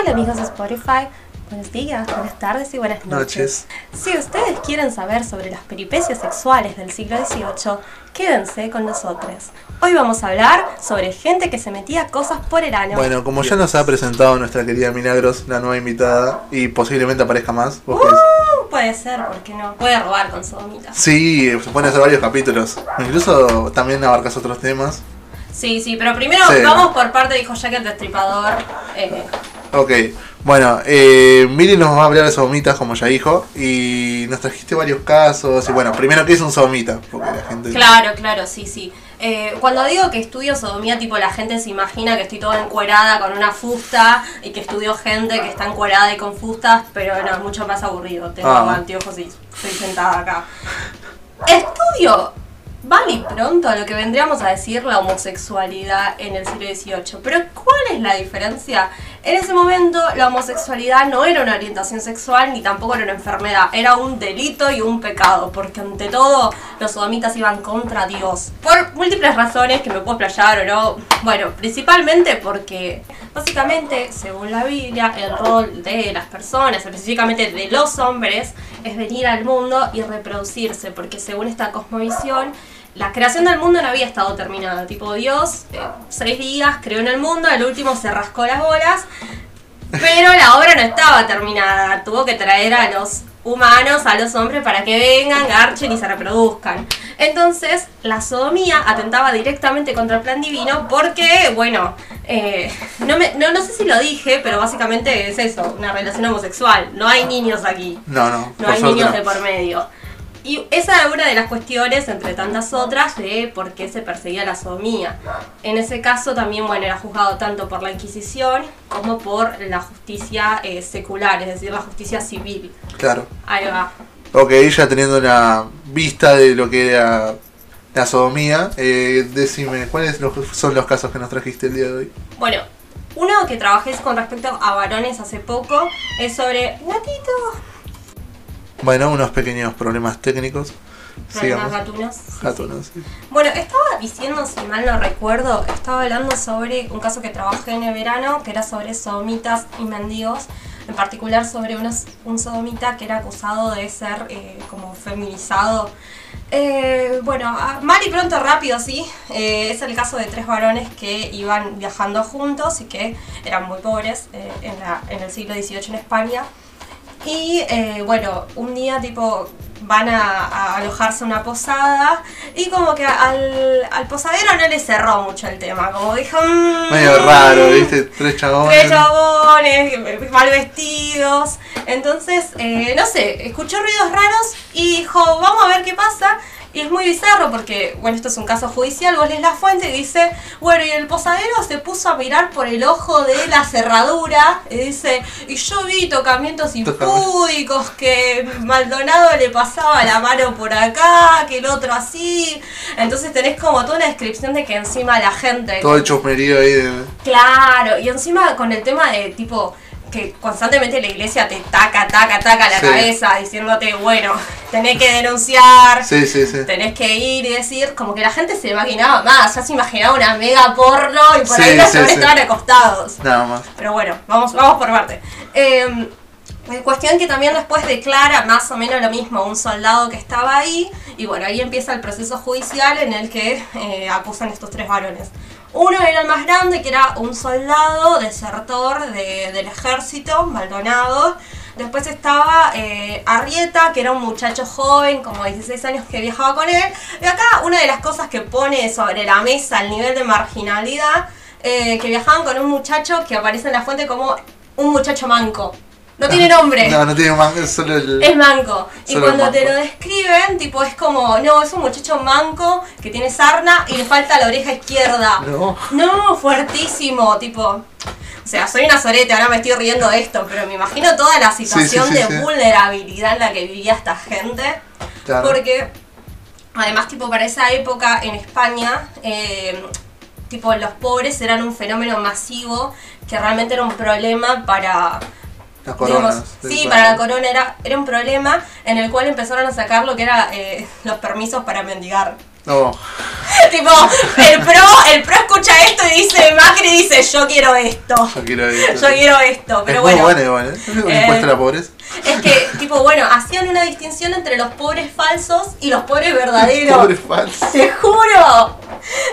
Hola amigos de Spotify, buenos días, buenas tardes y buenas noches. Si ustedes quieren saber sobre las peripecias sexuales del siglo XVIII, quédense con nosotros. Hoy vamos a hablar sobre gente que se metía cosas por el año. Bueno, como ya nos ha presentado nuestra querida Milagros, la nueva invitada, y posiblemente aparezca más. ¿vos? Uh, puede ser, ¿por qué no? Puede robar con sodomitas. Sí, se pueden hacer varios capítulos. Incluso también abarcas otros temas. Sí, sí, pero primero Sí. vamos por parte de Hijo Jack el Destripador. Eh, Ok, bueno, eh, Miri nos va a hablar de sodomitas, como ya dijo, y nos trajiste varios casos. Y bueno, primero, ¿qué es un sodomita? Porque la gente. Claro, claro, sí, sí. Eh, cuando digo que estudio sodomía, tipo la gente se imagina que estoy toda encuerada con una fusta y que estudio gente que está encuerada y con fustas, pero no, es mucho más aburrido. Tengo Ah. anteojos y estoy sentada acá. Estudio, vale y pronto a lo que vendríamos a decir la homosexualidad en el siglo XVIII. Pero ¿cuál es la diferencia? En ese momento la homosexualidad no era una orientación sexual ni tampoco era una enfermedad, era un delito y un pecado, porque ante todo los sodomitas iban contra Dios. Por múltiples razones que me puedo explayar o no. Bueno, principalmente porque básicamente, según la Biblia, el rol de las personas, específicamente de los hombres, es venir al mundo y reproducirse, porque según esta cosmovisión, la creación del mundo no había estado terminada. Tipo, Dios, eh, seis días creó en el mundo, el último se rascó las bolas, pero la obra no estaba terminada. Tuvo que traer a los humanos, a los hombres, para que vengan, garchen y se reproduzcan. Entonces, la sodomía atentaba directamente contra el plan divino porque, bueno, eh, no, me- no, no sé si lo dije, pero básicamente es eso, una relación homosexual. No hay niños aquí. No, no, No hay niños no. de por medio. Y esa era una de las cuestiones, entre tantas otras, de por qué se perseguía la sodomía. En ese caso también, bueno, era juzgado tanto por la Inquisición como por la justicia eh, secular, es decir, la justicia civil. Claro. Ahí va. Ok, ya teniendo una vista de lo que era la sodomía, eh, decime, ¿cuáles son los casos que nos trajiste el día de hoy? Bueno, uno que trabajé con respecto a varones hace poco es sobre gatito. Bueno, unos pequeños problemas técnicos. Problemas gatunos. Sí, sí. Gatunos, sí. Bueno, estaba diciendo, si mal no recuerdo, estaba hablando sobre un caso que trabajé en el verano, que era sobre sodomitas y mendigos, en particular sobre unos- un sodomita que era acusado de ser eh, como feminizado. Eh, bueno, a- mal y pronto rápido, sí. Eh, es el caso de tres varones que iban viajando juntos y que eran muy pobres eh, en, la- en el siglo XVIII en España. Y eh, bueno, un día tipo van a, a alojarse a una posada y como que al, al posadero no le cerró mucho el tema, como dijo... "Mm, Medio raro, ¿viste? Tres chabones. Tres chabones, mal vestidos. Entonces, eh, no sé, escuchó ruidos raros y dijo, vamos a ver qué pasa. Y es muy bizarro porque, bueno, esto es un caso judicial, vos lees la fuente y dice, bueno, y el posadero se puso a mirar por el ojo de la cerradura y dice, y yo vi tocamientos impúdicos, que Maldonado le pasaba la mano por acá, que el otro así. Entonces tenés como toda una descripción de que encima la gente... Todo el chusmerío ahí de... Claro, y encima con el tema de tipo que constantemente la iglesia te taca, taca, taca la Sí. cabeza diciéndote, bueno, tenés que denunciar, Sí, sí, sí. tenés que ir y decir, como que la gente se imaginaba más, ya se imaginaba una mega porno y por ahí los sí. estaban acostados. Nada más. Pero bueno, vamos, vamos por parte. Eh, cuestión que también después declara más o menos lo mismo un soldado que estaba ahí y bueno, ahí empieza el proceso judicial en el que eh, acusan estos tres varones. Uno era el más grande, que era un soldado desertor de- del ejército, Maldonado. Después estaba eh, Arrieta, que era un muchacho joven, como 16 años, que viajaba con él. Y acá una de las cosas que pone sobre la mesa el nivel de marginalidad, eh, que viajaban con un muchacho que aparece en la fuente como un muchacho manco. No tiene nombre. No, no tiene más, es solo el... Es manco. Y cuando te manco. lo describen, tipo, es como, no, es un muchacho manco que tiene sarna y le falta la oreja izquierda. No. No, fuertísimo, tipo. O sea, soy una sorete, ahora me estoy riendo de esto, pero me imagino toda la situación sí, de sí. vulnerabilidad en la que vivía esta gente. Claro. Porque, además, tipo, para esa época en España, eh, tipo, los pobres eran un fenómeno masivo que realmente era un problema para, Las coronas. Digamos, sí, para la corona era, era un problema en el cual empezaron a sacar lo que era eh, los permisos para mendigar. No, tipo, el pro, el pro escucha esto y dice, Macri dice, yo quiero esto. yo quiero esto. Yo quiero esto, pero es bueno. muy bueno igual, ¿eh? ¿Es un Eh, impuesto a la pobreza? Es que, tipo, bueno, hacían una distinción entre los pobres falsos y los pobres verdaderos. Pobre falso. ¡Te juro!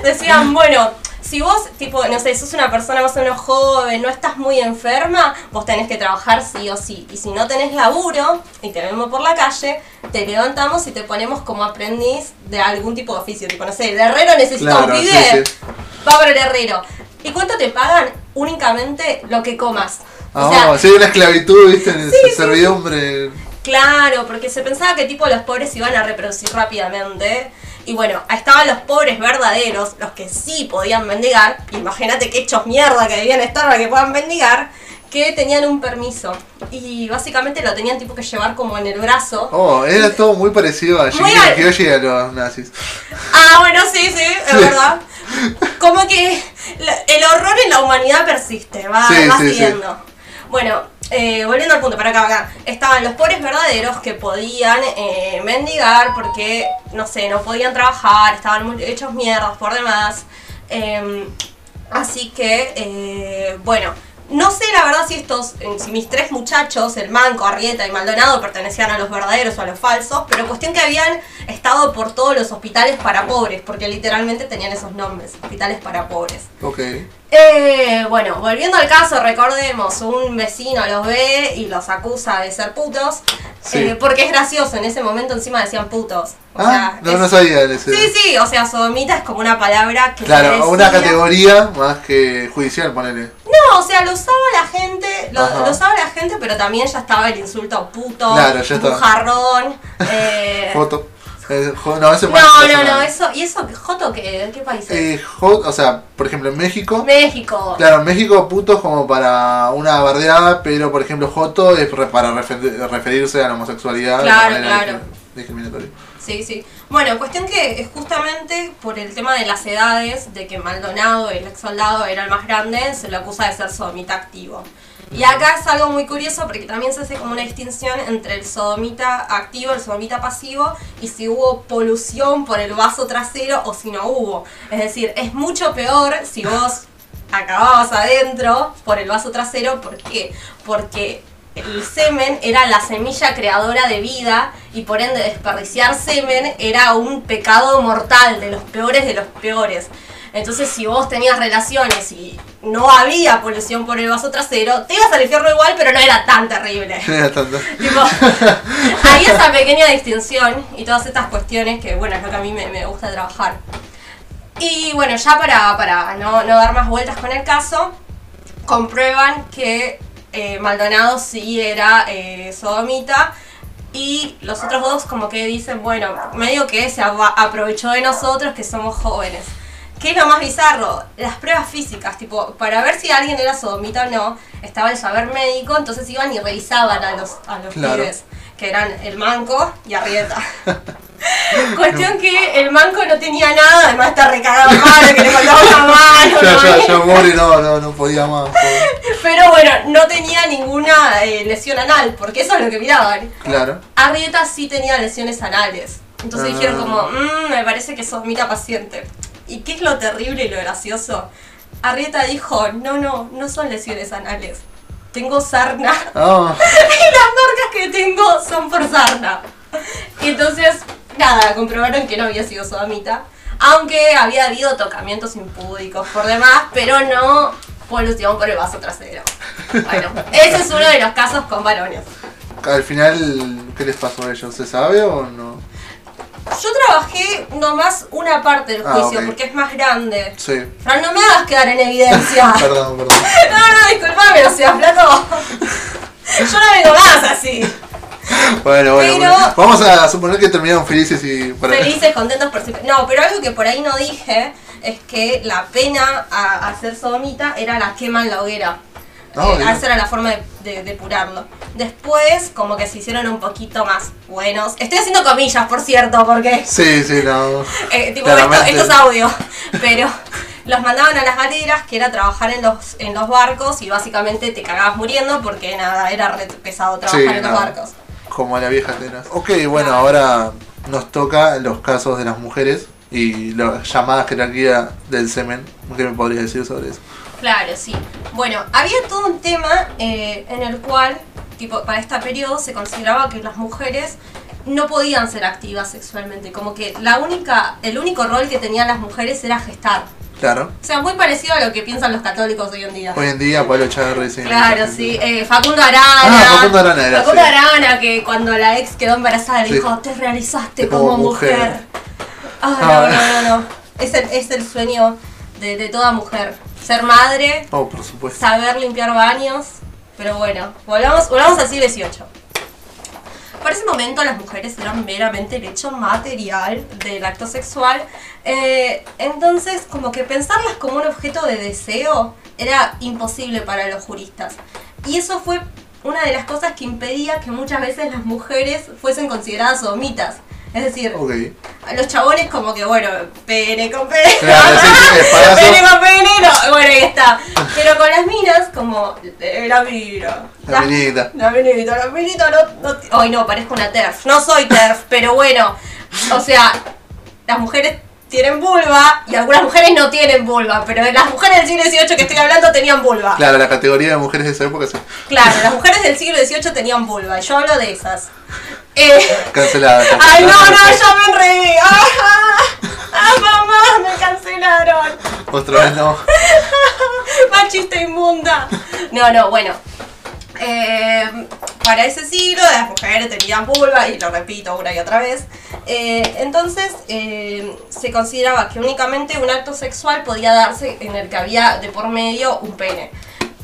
Decían, bueno, si vos, tipo, no sé, sos una persona más o menos joven, no estás muy enferma, vos tenés que trabajar sí o sí. Y si no tenés laburo y te vemos por la calle, te levantamos y te ponemos como aprendiz de algún tipo de oficio. Tipo, no sé, el herrero necesita un Claro, sí, pibe, sí. va por el herrero. ¿Y cuánto te pagan? Únicamente lo que comas. Ah, O sea, sí, una esclavitud, ¿viste? En Sí, sí, servidumbre. Claro, porque se pensaba que tipo los pobres iban a reproducir rápidamente. Y bueno, ahí estaban los pobres verdaderos, los que sí podían mendigar. Imagínate qué hechos mierda que debían estar para que puedan mendigar. Que tenían un permiso. Y básicamente lo tenían tipo que llevar como en el brazo. Oh, era todo muy parecido a Shingeki y a los nazis. Ah, bueno, sí, sí, es Sí. verdad. Como que el horror en la humanidad persiste, va, Sí, va sí, sí. siguiendo. Bueno, eh, volviendo al punto, para acá, acá. Estaban los pobres verdaderos que podían eh, mendigar porque, no sé, no podían trabajar, estaban hechos mierdas por demás. Em, así que, eh, bueno, no sé la verdad si estos, eh, si mis tres muchachos, el Manco, Arrieta y Maldonado, pertenecían a los verdaderos o a los falsos, pero cuestión que habían estado por todos los hospitales para pobres, porque literalmente tenían esos nombres, hospitales para pobres. Ok. Eh, bueno, volviendo al caso, recordemos, un vecino los ve y los acusa de ser putos, Sí. eh, porque es gracioso, en ese momento encima decían putos. O Ah, sea, no, es- no sabía ese. Sí, sí, o sea, sodomita es como una palabra que se Claro, una categoría más que judicial, ponele. No, o sea, lo usaba la gente, lo, lo usaba la gente, pero también ya estaba el insulto puto, Claro, ya estaba. bujarrón, eh, Foto. Eh, no, No, no, eso, ¿y eso? ¿Joto qué? ¿Qué país es? Eh, hot, o sea, por ejemplo, en México. México. Claro, en México puto es como para una bardeada, pero por ejemplo Joto es para refer- referirse a la homosexualidad Claro, de claro. discri- discriminatoria. Sí, sí. Bueno, cuestión que es justamente por el tema de las edades, de que Maldonado, el ex soldado, era el más grande, se lo acusa de ser sodomita activo. Y acá es algo muy curioso porque también se hace como una distinción entre el sodomita activo, el sodomita pasivo, y si hubo polución por el vaso trasero o si no hubo. Es decir, es mucho peor si vos acababas adentro por el vaso trasero. ¿Por qué? Porque el semen era la semilla creadora de vida y por ende desperdiciar semen era un pecado mortal, de los peores de los peores. Entonces si vos tenías relaciones y no había polución por el vaso trasero, te ibas al infierno igual, pero no era tan terrible. Era tanto. Tipo, hay esa pequeña distinción y todas estas cuestiones que, bueno, es lo que a mí me, me gusta trabajar. Y bueno, ya para, para no, no dar más vueltas con el caso, comprueban que eh, Maldonado sí era eh, sodomita y los otros dos como que dicen, bueno, medio que se aprovechó de nosotros que somos jóvenes. ¿Qué es lo más bizarro? Las pruebas físicas, tipo, para ver si alguien era sodomita o no, estaba el saber médico, entonces iban y revisaban a los, a los Claro. pibes, que eran el manco y Arrieta. Cuestión que el manco no tenía nada, además está recagado mal, que le faltaba una mano. Ya, ya, ya, Mori no, no, no podía más. pobre. Pero bueno, no tenía ninguna eh, lesión anal, porque eso es lo que miraban. Claro. Arrieta sí tenía lesiones anales. Entonces Ah. dijeron como, "Mm, me parece que sos mira paciente. ¿Y qué es lo terrible y lo gracioso? Arrieta dijo, no, no, no son lesiones anales. Tengo sarna. Ah, y las marcas que tengo son por sarna. Y entonces, nada, comprobaron que no había sido sodomita. Aunque había habido tocamientos impúdicos por demás, pero no polución por el vaso trasero. Bueno, ese es uno de los casos con varones. al final, ¿qué les pasó a ellos? ¿Se sabe o no? Yo trabajé nomás una parte del Ah, juicio porque es más grande. Sí. Fran, no me hagas quedar en evidencia. Perdón, perdón. No, no, disculpame, o sea, flaco. Yo no vengo más así. Bueno, bueno, Pero- bueno. Vamos a suponer que terminaron felices y para Felices, contentos por siempre. No, pero algo que por ahí no dije es que la pena a, ser sodomita era la quema en la hoguera. Ah, Eh, esa era la forma de, de depurarlo. Después, como que se hicieron un poquito más buenos. Estoy haciendo comillas, por cierto, porque Sí, sí, no. eh, tipo, esto, esto es audio. Pero los mandaban a las galeras, que era trabajar en los, en los barcos, y básicamente te cagabas muriendo porque nada, era re pesado trabajar Sí, en los barcos. Como la vieja Atenas. Ok, bueno, ahora nos toca los casos de las mujeres. Y la llamada jerarquía del semen. ¿Qué me podrías decir sobre eso? Claro, sí. Bueno, había todo un tema eh, en el cual, tipo, para este periodo se consideraba que las mujeres no podían ser activas sexualmente, como que la única, el único rol que tenían las mujeres era gestar. Claro. O sea, muy parecido a lo que piensan los católicos hoy en día. Hoy en día, Pablo Charri, sí. Claro, sí. Eh, Facundo Arana. Ah, Facundo Arana era, Facundo sí. Arana, que cuando la ex quedó embarazada le Sí. dijo, te realizaste Como como, mujer". mujer. Ah, Ah. no, no, no, no. Es el, es el sueño de, de toda mujer. Ser madre, Oh, por supuesto. saber limpiar baños. Pero bueno, volvamos, volvamos al siglo XVIII. Para ese momento las mujeres eran meramente el hecho material del acto sexual. eh, entonces, como que pensarlas como un objeto de deseo era imposible para los juristas. Y eso fue una de las cosas que impedía que muchas veces las mujeres fuesen consideradas sodomitas. Es decir, los chabones como que, bueno, pene con pene. Claro, sí, pene con pene, no, bueno, ahí está. Pero con las minas, como, eh, la mina. La minita. La minita, la minita no, no... Hoy no, parezco una TERF. No soy TERF, pero bueno. O sea, las mujeres tienen vulva y algunas mujeres no tienen vulva, pero las mujeres del siglo XVIII que estoy hablando tenían vulva. Claro, la categoría de mujeres de esa época sí. Claro, las mujeres del siglo XVIII tenían vulva, yo hablo de esas. Eh, Cancelada. Ay, no, cancelada, no, yo me enredé. ¡Ah, ah, mamá! Me cancelaron. Otra vez no. Machista inmunda. No, no, bueno. Eh, para ese siglo las mujeres tenían vulva, y lo repito una y otra vez. Eh, entonces eh, se consideraba que únicamente un acto sexual podía darse en el que había de por medio un pene.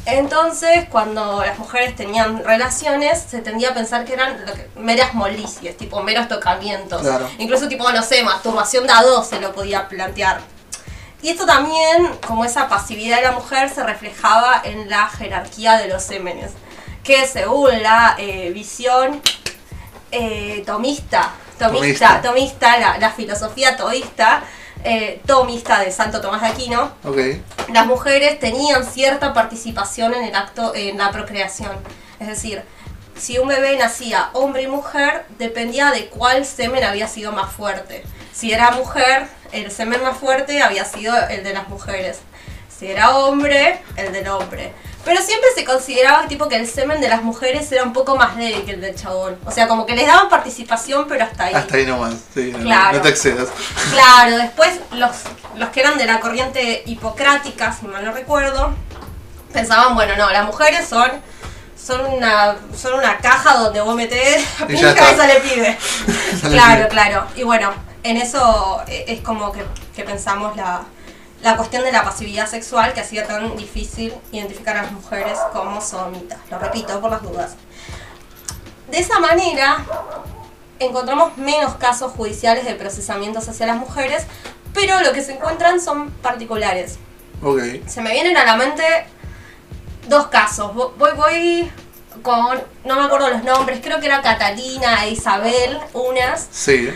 Entonces, cuando las mujeres tenían relaciones, se tendía a pensar que eran lo que- meras molicias, tipo meros tocamientos. Claro. Incluso tipo, no sé, masturbación de a dos se lo podía plantear. Y esto también, como esa pasividad de la mujer, se reflejaba en la jerarquía de los sémenes, que según la eh, visión eh, tomista, tomista, Tomista. tomista, la, la filosofía toísta, eh, tomista de Santo Tomás de Aquino, Ok. las mujeres tenían cierta participación en el acto, en la procreación. Es decir, si un bebé nacía hombre y mujer, dependía de cuál semen había sido más fuerte. Si era mujer, el semen más fuerte había sido el de las mujeres. Si era hombre, el del hombre. Pero siempre se consideraba tipo que el semen de las mujeres era un poco más débil que el del chabón. O sea, como que les daban participación, pero hasta ahí. Hasta ahí nomás. Sí, Claro. no te excedas. Claro, después los, los que eran de la corriente hipocrática, si mal no recuerdo, pensaban, bueno, no, las mujeres son, son, una, son una caja donde vos metés pija y sale pibe. Claro, claro. Y bueno, en eso eh, es como que, que pensamos la, la cuestión de la pasividad sexual que hacía tan difícil identificar a las mujeres como sodomitas. Lo repito por las dudas. De esa manera, encontramos menos casos judiciales de procesamientos hacia las mujeres, pero lo que se encuentran son particulares. Ok. Se me vienen a la mente dos casos. Vo- Voy, voy con, no me acuerdo los nombres, creo que era Catalina e Isabel, unas. Sí.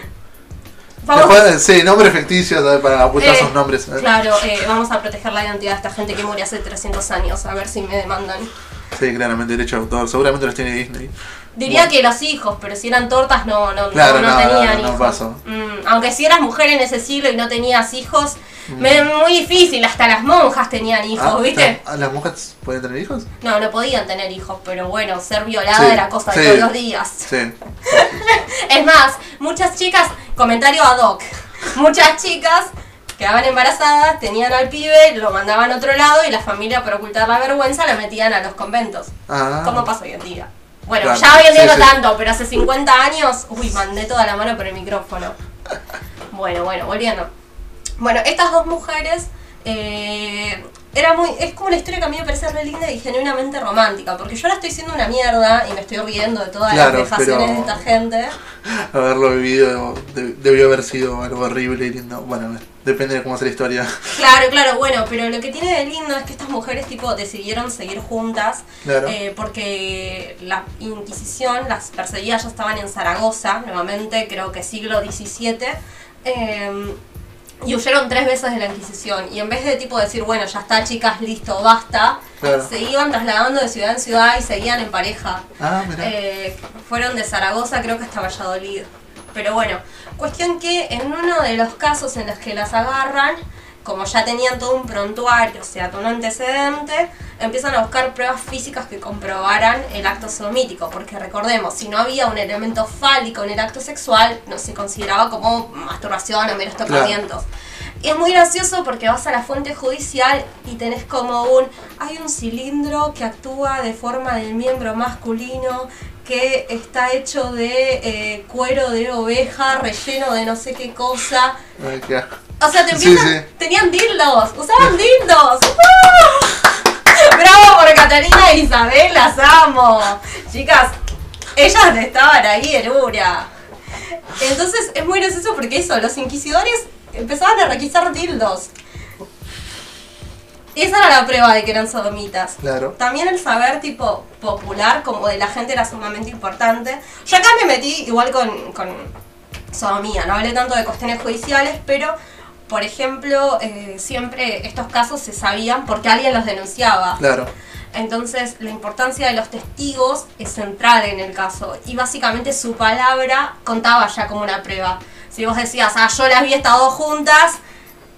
Después, sí, nombres ficticios ¿sabes? para ocultar eh, sus nombres. Claro, eh, vamos a proteger la identidad de esta gente que murió hace 300 años, a ver si me demandan. Sí, claramente, derecho de autor. Seguramente los tiene Disney. Diría Bueno. que los hijos, pero si eran tortas no, no, Claro, no, no no, tenían no, hijos. pasó. Mm, aunque si eras mujer en ese siglo y no tenías hijos, Mm. me- muy difícil, hasta las monjas tenían hijos, Ah, ¿viste? ¿ah, ¿Las mujeres pueden tener hijos? No, no podían tener hijos, pero bueno, ser violada Sí, era cosa de sí. todos los días. Sí. Es más, muchas chicas, comentario ad hoc, muchas chicas quedaban embarazadas, tenían al pibe, lo mandaban a otro lado y la familia por ocultar la vergüenza la metían a los conventos. Ah. ¿Cómo pasa hoy en día? Bueno, Claro, ya hoy en día sí, no sí. tanto, pero hace 50 años, uy, mandé toda la mano por el micrófono. Bueno, bueno, volviendo. Bueno, estas dos mujeres eh, era muy, es como una historia que a mí me parece re linda y genuinamente romántica, porque yo ahora estoy siendo una mierda y me estoy riendo de todas Claro, las vejaciones de esta gente. Haberlo vivido de- debió haber sido algo horrible y lindo. Bueno, depende de cómo sea la historia. Claro, claro, bueno, pero lo que tiene de lindo es que estas mujeres tipo decidieron seguir juntas Claro. eh, porque la Inquisición las perseguía, ya estaban en Zaragoza, nuevamente, creo que siglo XVII, eh, y huyeron tres veces de la Inquisición. Y en vez de tipo decir, bueno, ya está chicas, listo, basta, Claro. se iban trasladando de ciudad en ciudad y seguían en pareja. Ah, mira. Eh, fueron de Zaragoza, creo que hasta Valladolid. Pero bueno, cuestión que en uno de los casos en los que las agarran, como ya tenían todo un prontuario, o sea, todo un antecedente, empiezan a buscar pruebas físicas que comprobaran el acto somítico, porque recordemos, si no había un elemento fálico en el acto sexual, no se consideraba como masturbación o meros tocamientos. Y es muy gracioso porque vas a la fuente judicial y tenés como un, hay un cilindro que actúa de forma del miembro masculino que está hecho de eh, cuero de oveja relleno de no sé qué cosa. Ay, qué asco. O sea, te empiezan, sí. tenían dildos, usaban dildos. ¡Uh! Bravo por Catalina e Isabel, las amo. Chicas, ellas estaban ahí en una. Entonces es muy gracioso porque eso, los inquisidores empezaban a requisar dildos. Y esa era la prueba de que eran sodomitas. Claro. También el saber tipo popular como de la gente era sumamente importante. Yo acá me metí igual con, con sodomía, no hablé tanto de cuestiones judiciales, pero por ejemplo, eh, siempre estos casos se sabían porque alguien los denunciaba. Claro. Entonces, la importancia de los testigos es central en el caso. Y básicamente su palabra contaba ya como una prueba. Si vos decías, ah, yo las vi estas dos juntas,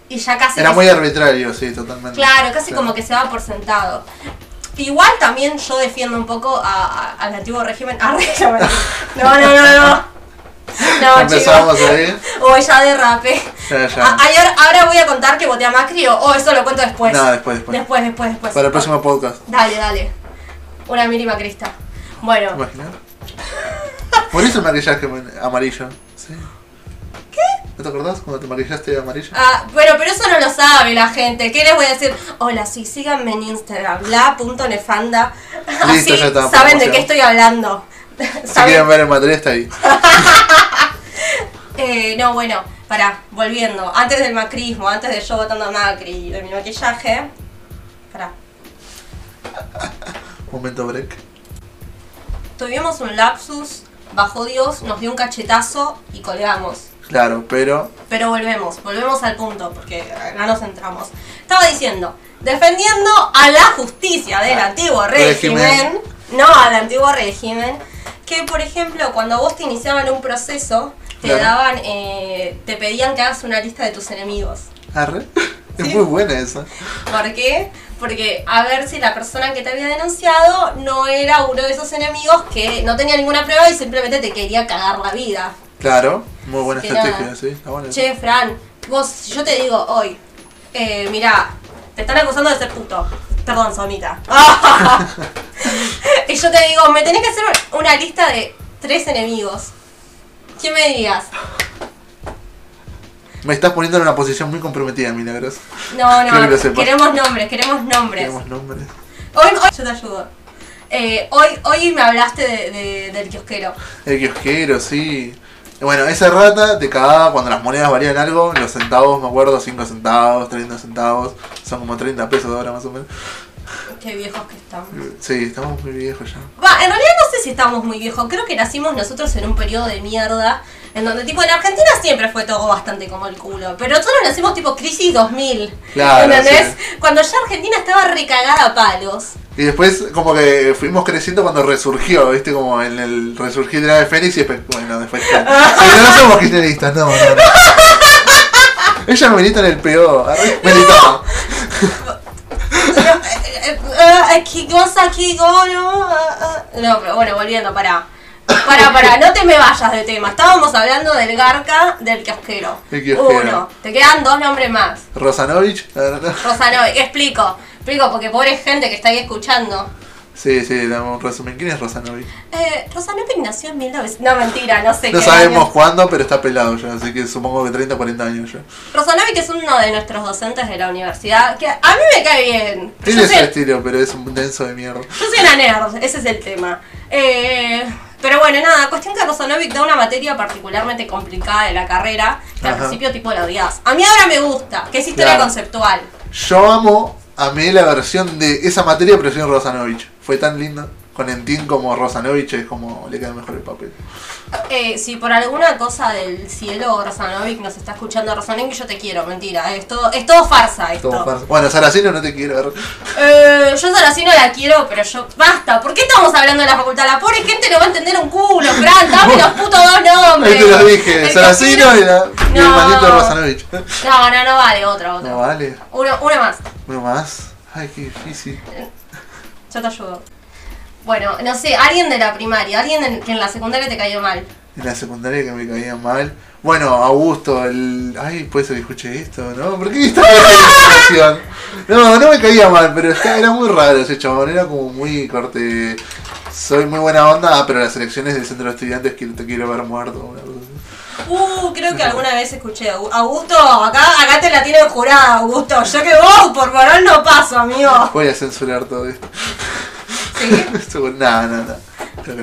y ya casi. Era muy se- arbitrario, sí, totalmente. Claro, casi Claro. como que se da por sentado. Igual también yo defiendo un poco a- a- al antiguo régimen. Ah, no, no, no, no. No, Empezamos chicos. ahí. Hoy ya derrape. Ya, ya. A- ayer- ahora voy a contar que voté a Macri o oh, eso lo cuento después. No, después, después. Después, después, después. Para el próximo podcast. Dale, dale. Una mínima crista. ¿Te Bueno, imaginas? Por eso el maquillaje amarillo. ¿Sí? ¿Qué? ¿No te acordás cuando te maquillaste de amarillo? ah, bueno, pero eso no lo sabe la gente. ¿Qué les voy a decir? Hola, sí, síganme en Instagram, la.nefanda. Listo, Así ya está, saben de qué estoy hablando. Si ¿Saben? quieren ver el material está ahí. Eh, no, bueno, pará, volviendo. Antes del macrismo, antes de yo votando a Macri y de mi maquillaje. Pará. Momento break. Tuvimos un lapsus, bajó Dios, nos dio un cachetazo y colgamos. Claro, pero. Pero volvemos, volvemos al punto, porque acá nos centramos. Estaba diciendo, defendiendo a la justicia del Ah, antiguo régimen. régimen, no al antiguo régimen, que por ejemplo, cuando vos te iniciaban un proceso, te Claro. daban, eh, te pedían que hagas una lista de tus enemigos. Arre. Es muy buena esa. ¿Por qué? Porque a ver si la persona que te había denunciado no era uno de esos enemigos que no tenía ninguna prueba y simplemente te quería cagar la vida. Claro, muy buena Que estrategia, nada. sí. Está buena. Che, Fran, vos, si yo te digo hoy, eh, mirá, te están acusando de ser puto. Perdón, Somita. y yo te digo, me tenés que hacer una lista de tres enemigos. ¿Qué me dirías? Me estás poniendo en una posición muy comprometida, Milagros. No, que no, sepas. queremos nombres, queremos nombres. Tenemos nombres. Hoy, hoy yo te ayudo. Eh, hoy, hoy me hablaste de- de- del kiosquero. El kiosquero, sí. Bueno, esa rata te cagaba cuando las monedas valían algo. Los centavos, me acuerdo, 5 centavos, 30 centavos. Son como 30 pesos ahora más o menos. Qué viejos que estamos. Sí, estamos muy viejos ya. Va, en realidad no sé si estamos muy viejos. Creo que nacimos nosotros en un periodo de mierda. En donde, tipo, en Argentina siempre fue todo bastante como el culo. Pero nosotros nacimos, tipo, crisis 2000. Claro, ¿Entendés? sí. Cuando ya Argentina estaba recagada a palos. Y después como que fuimos creciendo cuando resurgió, ¿viste? Como en el resurgir de la de Fénix y después, bueno, después... Sí, no, somos kirchneristas, no, no, no. Ella milita en el PO, militó. ¿Qué cosa? ¿Qué gono? No, pero bueno, volviendo, pará. Pará, pará, no te me vayas de tema. Estábamos hablando del garca del kiosquero. El kiosquero. Uno. Te quedan dos nombres más. Rosanovich, la verdad. Rosano, explico. Explico, porque pobre gente que está ahí escuchando. Sí, sí, damos un resumen. ¿Quién es Rosanovich? Eh, Rosanovic nació en 1900. No, mentira, no sé No qué sabemos año. cuándo, pero está pelado ya, así que supongo que 30 40 años ya. Rosanovic es uno de nuestros docentes de la universidad. Que a mí me cae bien. Tiene su soy, estilo, pero es un denso de mierda. yo soy una nerd, ese es el tema. Eh, pero bueno, nada, cuestión que Rosanovic da una materia particularmente complicada de la carrera, que al principio tipo la odias. A mí ahora me gusta, que es historia Claro. conceptual. Yo amo, amé la versión de esa materia, pero sin Rosanovich. Fue tan linda con Entin como Rosanovich es como le queda mejor el papel. Eh, si por alguna cosa del cielo Rosanovic nos está escuchando, Rosanovic, yo te quiero, mentira. Es todo, es todo farsa esto. Todo farsa. Bueno, Saracino no te quiero. Eh, yo Saracino la quiero, pero yo. Basta, ¿por qué estamos hablando de la facultad? La pobre gente no va a entender un culo, Fran, dame los putos dos nombres. Ahí te lo dije, El Saracino y, la, y el No. maldito Rosanovich. No, no, no vale, otra, otra. No vale. Uno, una más, Uno más. Ay, qué difícil. yo te ayudo. Bueno, no sé, alguien de la primaria, alguien en- que en la secundaria te cayó mal. En la secundaria que me caía mal. Bueno, Augusto, el. Ay, puede ser que escuche esto, ¿no? ¿Por qué esta información? No, no me caía mal, pero está- era muy raro ese chabón. Era como muy corte. Soy muy buena onda, ah, pero las elecciones del centro de estudiantes que te quiero ver muerto. una cosa. Uh, creo que alguna vez escuché. Augu- Augusto, acá, acá te la tienen jurada, Augusto. Yo que vos por moral no paso, amigo. Voy a censurar todo esto. ¿Sí? No, no, no.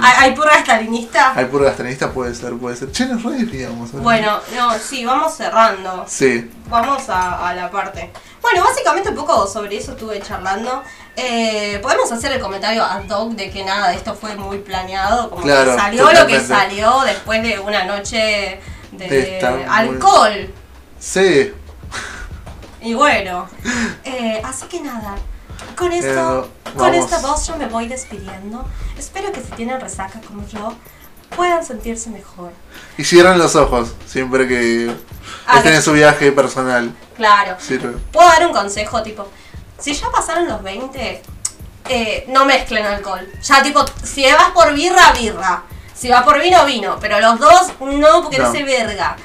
¿Hay, purga estalinista? Hay puro gastanista, puede ser, puede ser. Che, nos desviamos, ¿verdad? Bueno, no, sí, vamos cerrando. Sí, Vamos a, a la parte. Bueno, básicamente un poco sobre eso estuve charlando. Eh, Podemos hacer el comentario ad hoc de que nada, esto fue muy planeado. Como Claro, que salió lo que salió después de una noche de De estar muy- alcohol. sí. Y bueno, eh, así que nada, con esto, Eh, con vamos. esta voz yo me voy despidiendo. Espero que si tienen resaca como yo, puedan sentirse mejor. Y cierran los ojos siempre que Ah, estén que- en su viaje personal. Claro. Sirve. Puedo dar un consejo, tipo, si ya pasaron los 20, eh, no mezclen alcohol. Ya, tipo, si vas por birra, birra. Si vas por vino, vino. Pero los dos, no, porque no, No. se verga.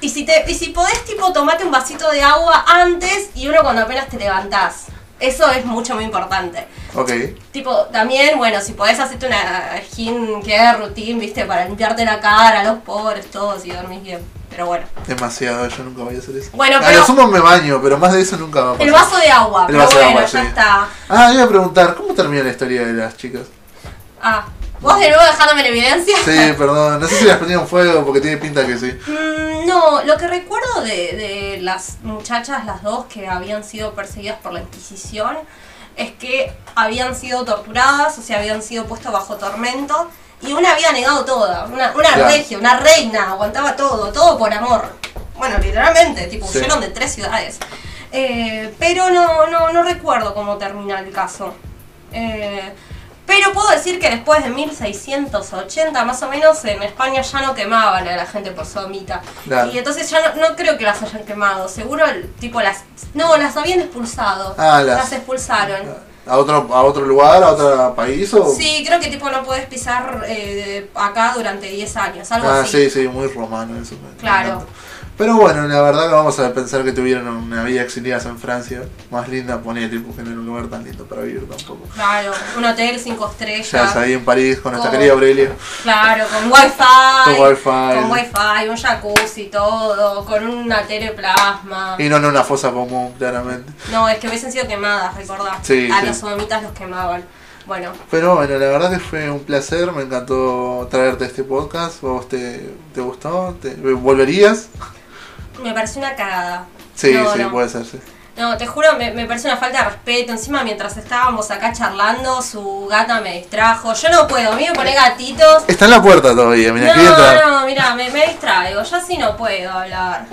Y si, te, y si podés, tipo, tomate un vasito de agua antes y uno cuando apenas te levantás. Eso es mucho, muy importante. Ok. Tipo, también, bueno, si podés hacerte una skin care routine, viste, para limpiarte la cara, los poros, todo, si dormís bien. Pero bueno. Demasiado, yo nunca voy a hacer eso. Bueno, A pero- lo sumo me baño, pero más de eso nunca va a pasar. El vaso de agua, El pero vaso de bueno, agua, ya sí. está. Ah, iba a preguntar, ¿cómo termina la historia de las chicas? Ah, vos de nuevo dejándome en evidencia. Sí, perdón, no sé si las prendieron fuego porque tiene pinta que sí. Mm, no, lo que recuerdo de, de las muchachas, las dos que habían sido perseguidas por la Inquisición, es que habían sido torturadas, o sea, habían sido puestas bajo tormento, y una había negado toda, una, una Claro. regia, una reina, aguantaba todo, todo por amor. Bueno, literalmente, tipo, Sí. huyeron de tres ciudades. Eh, pero no, no, no recuerdo cómo termina el caso. Eh, pero puedo decir que después de 1680 más o menos en España ya no quemaban a la gente por sodomita. Claro. Y entonces ya no, no creo que las hayan quemado. Seguro, el- tipo, las... No, las habían expulsado. Ah, las- las expulsaron. ¿A otro, ¿A otro lugar, a otro país o...? Sí, creo que tipo no puedes pisar eh, acá durante 10 años, algo Ah, así. sí, sí, muy romano eso. Claro. Pero bueno, la verdad que vamos a pensar que tuvieron una vida exiliadas en Francia. Más linda, ponele, porque no era un lugar tan lindo para vivir tampoco. Claro, un hotel cinco Ya estrellas. es ahí en París con nuestra Con- querida Aurelia. Claro, con wifi. Con wifi. Con wifi, un jacuzzi, todo, con una teleplasma. Y no en una fosa común, claramente. No, es que hubiesen sido quemadas, recordá. Sí, A sí. los sodomitas los quemaban. Bueno, Pero bueno, la verdad que fue un placer, me encantó traerte este podcast. ¿Vos te, te gustó? ¿Te, ¿Volverías? Me pareció una cagada. Sí, No, sí, no. puede ser, sí. No, te juro, me, me parece una falta de respeto. Encima, mientras estábamos acá charlando, su gata me distrajo. Yo no puedo, a mí me pone gatitos. Está en la puerta todavía, mira. No, no, mira, me, me distraigo. Yo así no puedo hablar.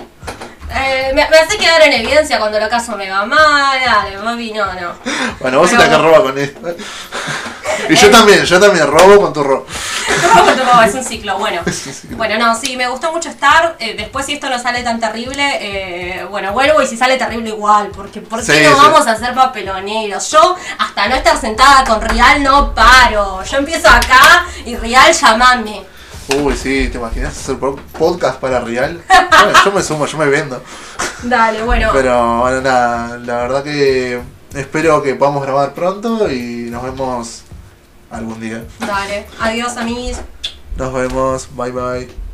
Eh, me, me hace quedar en evidencia cuando el caso me va mal. Dale, mami, no, no. Bueno, vos Pero- que roba con esto. Y yo también, yo también robo con tu robo. ¿Cómo que tocó? Es un ciclo, bueno. Bueno, no, sí, me gustó mucho estar. eh, después, si esto no sale tan terrible, eh, bueno, vuelvo y si sale terrible igual. Porque ¿por qué Sí, no sí. vamos a ser papeloneros? Yo, hasta no estar sentada con Real, no paro. Yo empiezo acá y Real, llamame. Uy, sí, ¿te imaginas hacer po- podcast para Real? Bueno, yo me sumo, yo me vendo. Dale, bueno. Pero bueno, nada, la verdad que espero que podamos grabar pronto y nos vemos algún día. Dale. Adiós, amigos. Nos vemos, bye bye.